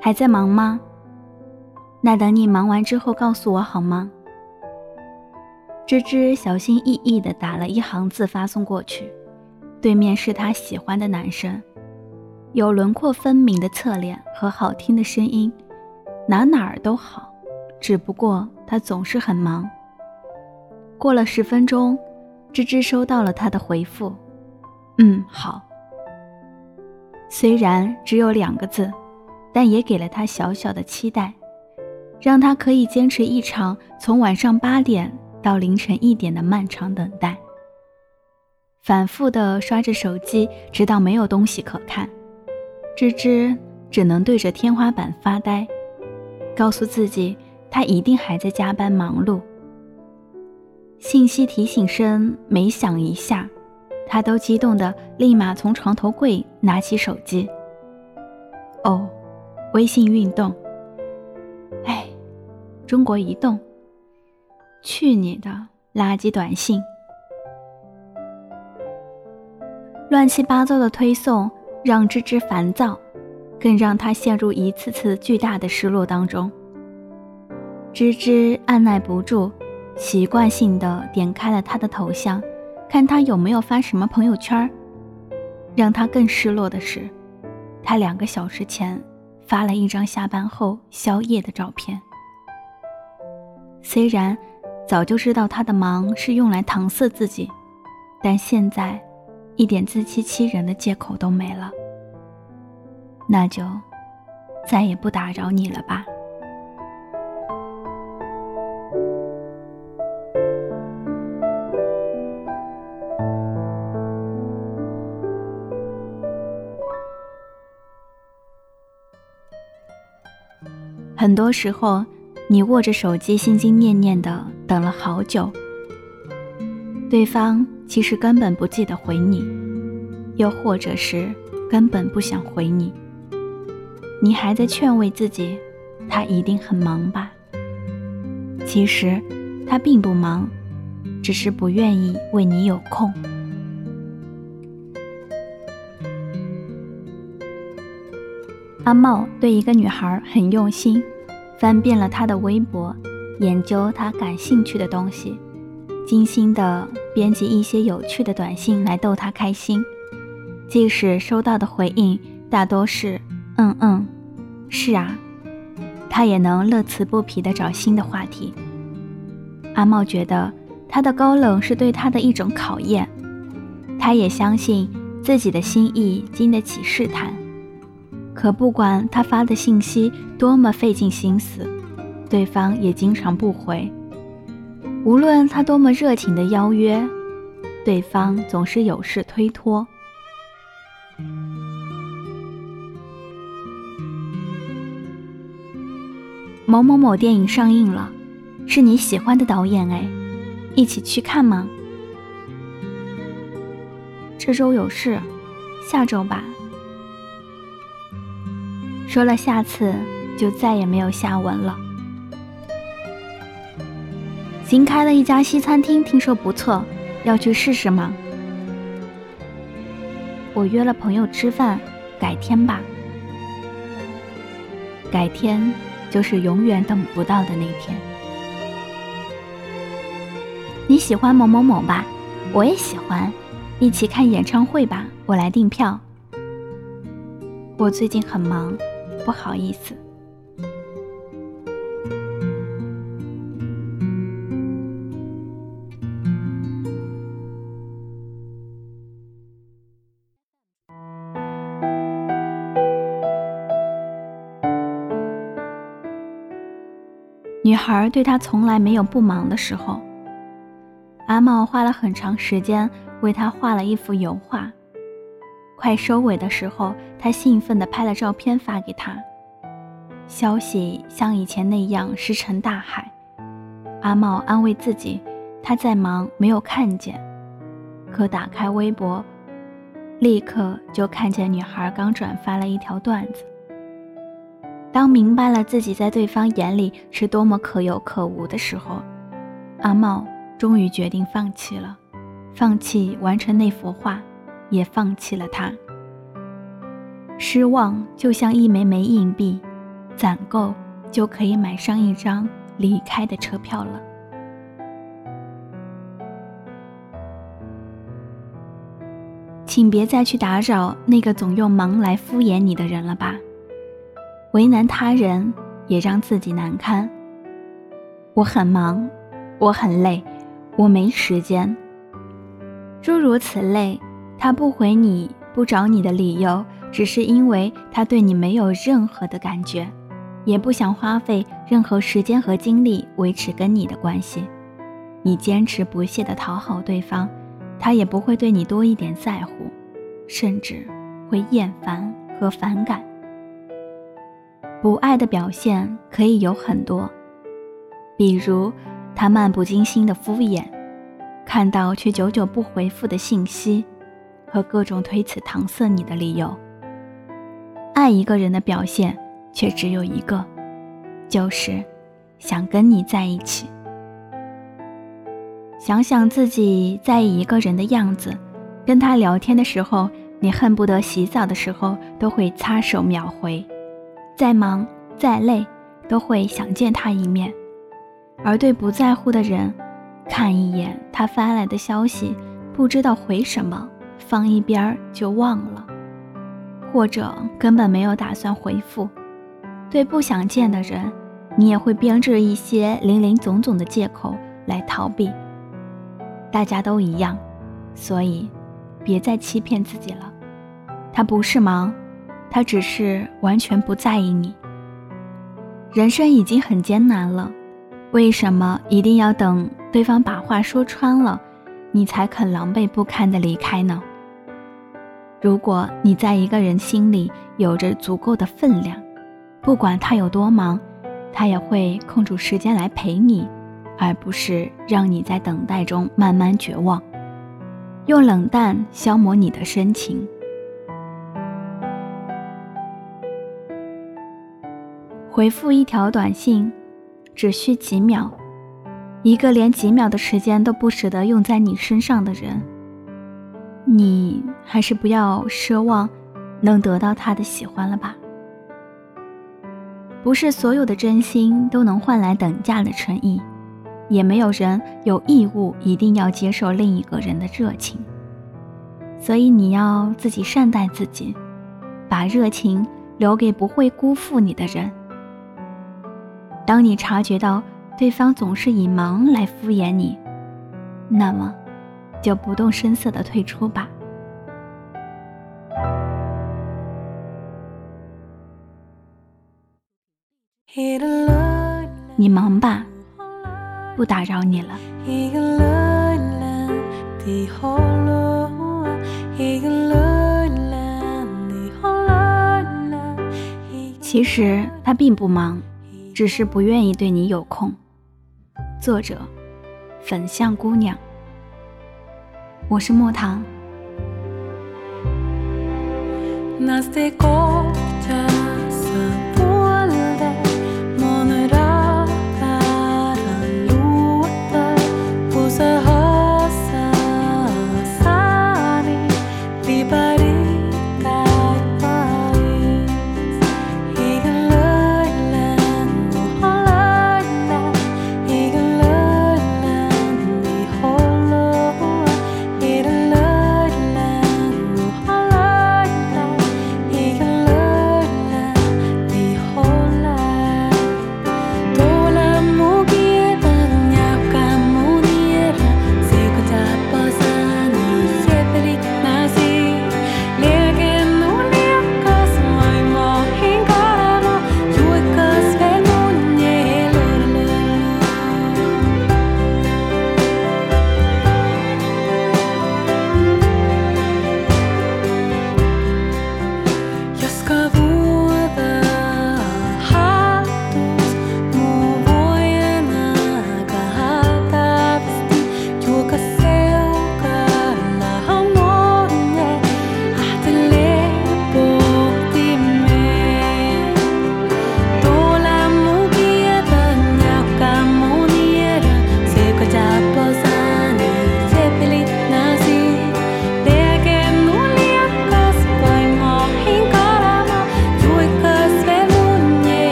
还在忙吗？那等你忙完之后告诉我好吗？芝芝小心翼翼地打了一行字发送过去，对面是他喜欢的男生，有轮廓分明的侧脸和好听的声音，哪哪儿都好，只不过他总是很忙。过了十分钟，芝芝收到了他的回复：“嗯，好。”虽然只有两个字，但也给了他小小的期待，让他可以坚持一场从晚上八点到凌晨一点的漫长等待。反复的刷着手机，直到没有东西可看，芝芝只能对着天花板发呆，告诉自己他一定还在加班忙碌。信息提醒声每响一下。他都激动的立马从床头柜拿起手机。哦，微信运动。哎，中国移动。去你的垃圾短信！乱七八糟的推送让芝芝烦躁，更让他陷入一次次巨大的失落当中。芝芝按耐不住，习惯性的点开了他的头像。看他有没有发什么朋友圈让他更失落的是，他两个小时前发了一张下班后宵夜的照片。虽然早就知道他的忙是用来搪塞自己，但现在一点自欺欺人的借口都没了。那就再也不打扰你了吧。很多时候，你握着手机，心心念念的等了好久，对方其实根本不记得回你，又或者是根本不想回你。你还在劝慰自己，他一定很忙吧？其实他并不忙，只是不愿意为你有空。阿茂对一个女孩很用心，翻遍了她的微博，研究她感兴趣的东西，精心的编辑一些有趣的短信来逗她开心。即使收到的回应大多是“嗯嗯，是啊”，他也能乐此不疲地找新的话题。阿茂觉得他的高冷是对他的一种考验，他也相信自己的心意经得起试探。可不管他发的信息多么费尽心思，对方也经常不回。无论他多么热情的邀约，对方总是有事推脱。某某某电影上映了，是你喜欢的导演哎，一起去看吗？这周有事，下周吧。说了下次，就再也没有下文了。新开了一家西餐厅，听说不错，要去试试吗？我约了朋友吃饭，改天吧。改天就是永远等不到的那天。你喜欢某某某吧？我也喜欢，一起看演唱会吧，我来订票。我最近很忙。不好意思。女孩对他从来没有不忙的时候。阿茂花了很长时间为他画了一幅油画。快收尾的时候，他兴奋地拍了照片发给他。消息像以前那样石沉大海。阿茂安慰自己，他在忙，没有看见。可打开微博，立刻就看见女孩刚转发了一条段子。当明白了自己在对方眼里是多么可有可无的时候，阿茂终于决定放弃了，放弃完成那幅画。也放弃了他。失望就像一枚枚硬币，攒够就可以买上一张离开的车票了。请别再去打扰那个总用忙来敷衍你的人了吧，为难他人也让自己难堪。我很忙，我很累，我没时间。诸如此类，他不回你不找你的理由，只是因为他对你没有任何的感觉，也不想花费任何时间和精力维持跟你的关系。你坚持不懈地讨好对方。他也不会对你多一点在乎，甚至会厌烦和反感。不爱的表现可以有很多，比如他漫不经心的敷衍，看到却久久不回复的信息，和各种推辞搪塞你的理由。爱一个人的表现却只有一个，就是想跟你在一起。想想自己在意一个人的样子，跟他聊天的时候，你恨不得洗澡的时候都会擦手秒回；再忙再累，都会想见他一面。而对不在乎的人，看一眼他发来的消息，不知道回什么，放一边儿就忘了，或者根本没有打算回复。对不想见的人，你也会编制一些林林总总的借口来逃避。大家都一样，所以别再欺骗自己了。他不是忙，他只是完全不在意你。人生已经很艰难了，为什么一定要等对方把话说穿了，你才肯狼狈不堪的离开呢？如果你在一个人心里有着足够的分量，不管他有多忙，他也会空出时间来陪你。而不是让你在等待中慢慢绝望，用冷淡消磨你的深情。回复一条短信只需几秒，一个连几秒的时间都不舍得用在你身上的人，你还是不要奢望能得到他的喜欢了吧。不是所有的真心都能换来等价的诚意。也没有人有义务一定要接受另一个人的热情，所以你要自己善待自己，把热情留给不会辜负你的人。当你察觉到对方总是以忙来敷衍你，那么就不动声色的退出吧。你忙吧。不打扰你了。其实他并不忙，只是不愿意对你有空。作者：粉象姑娘。我是莫糖。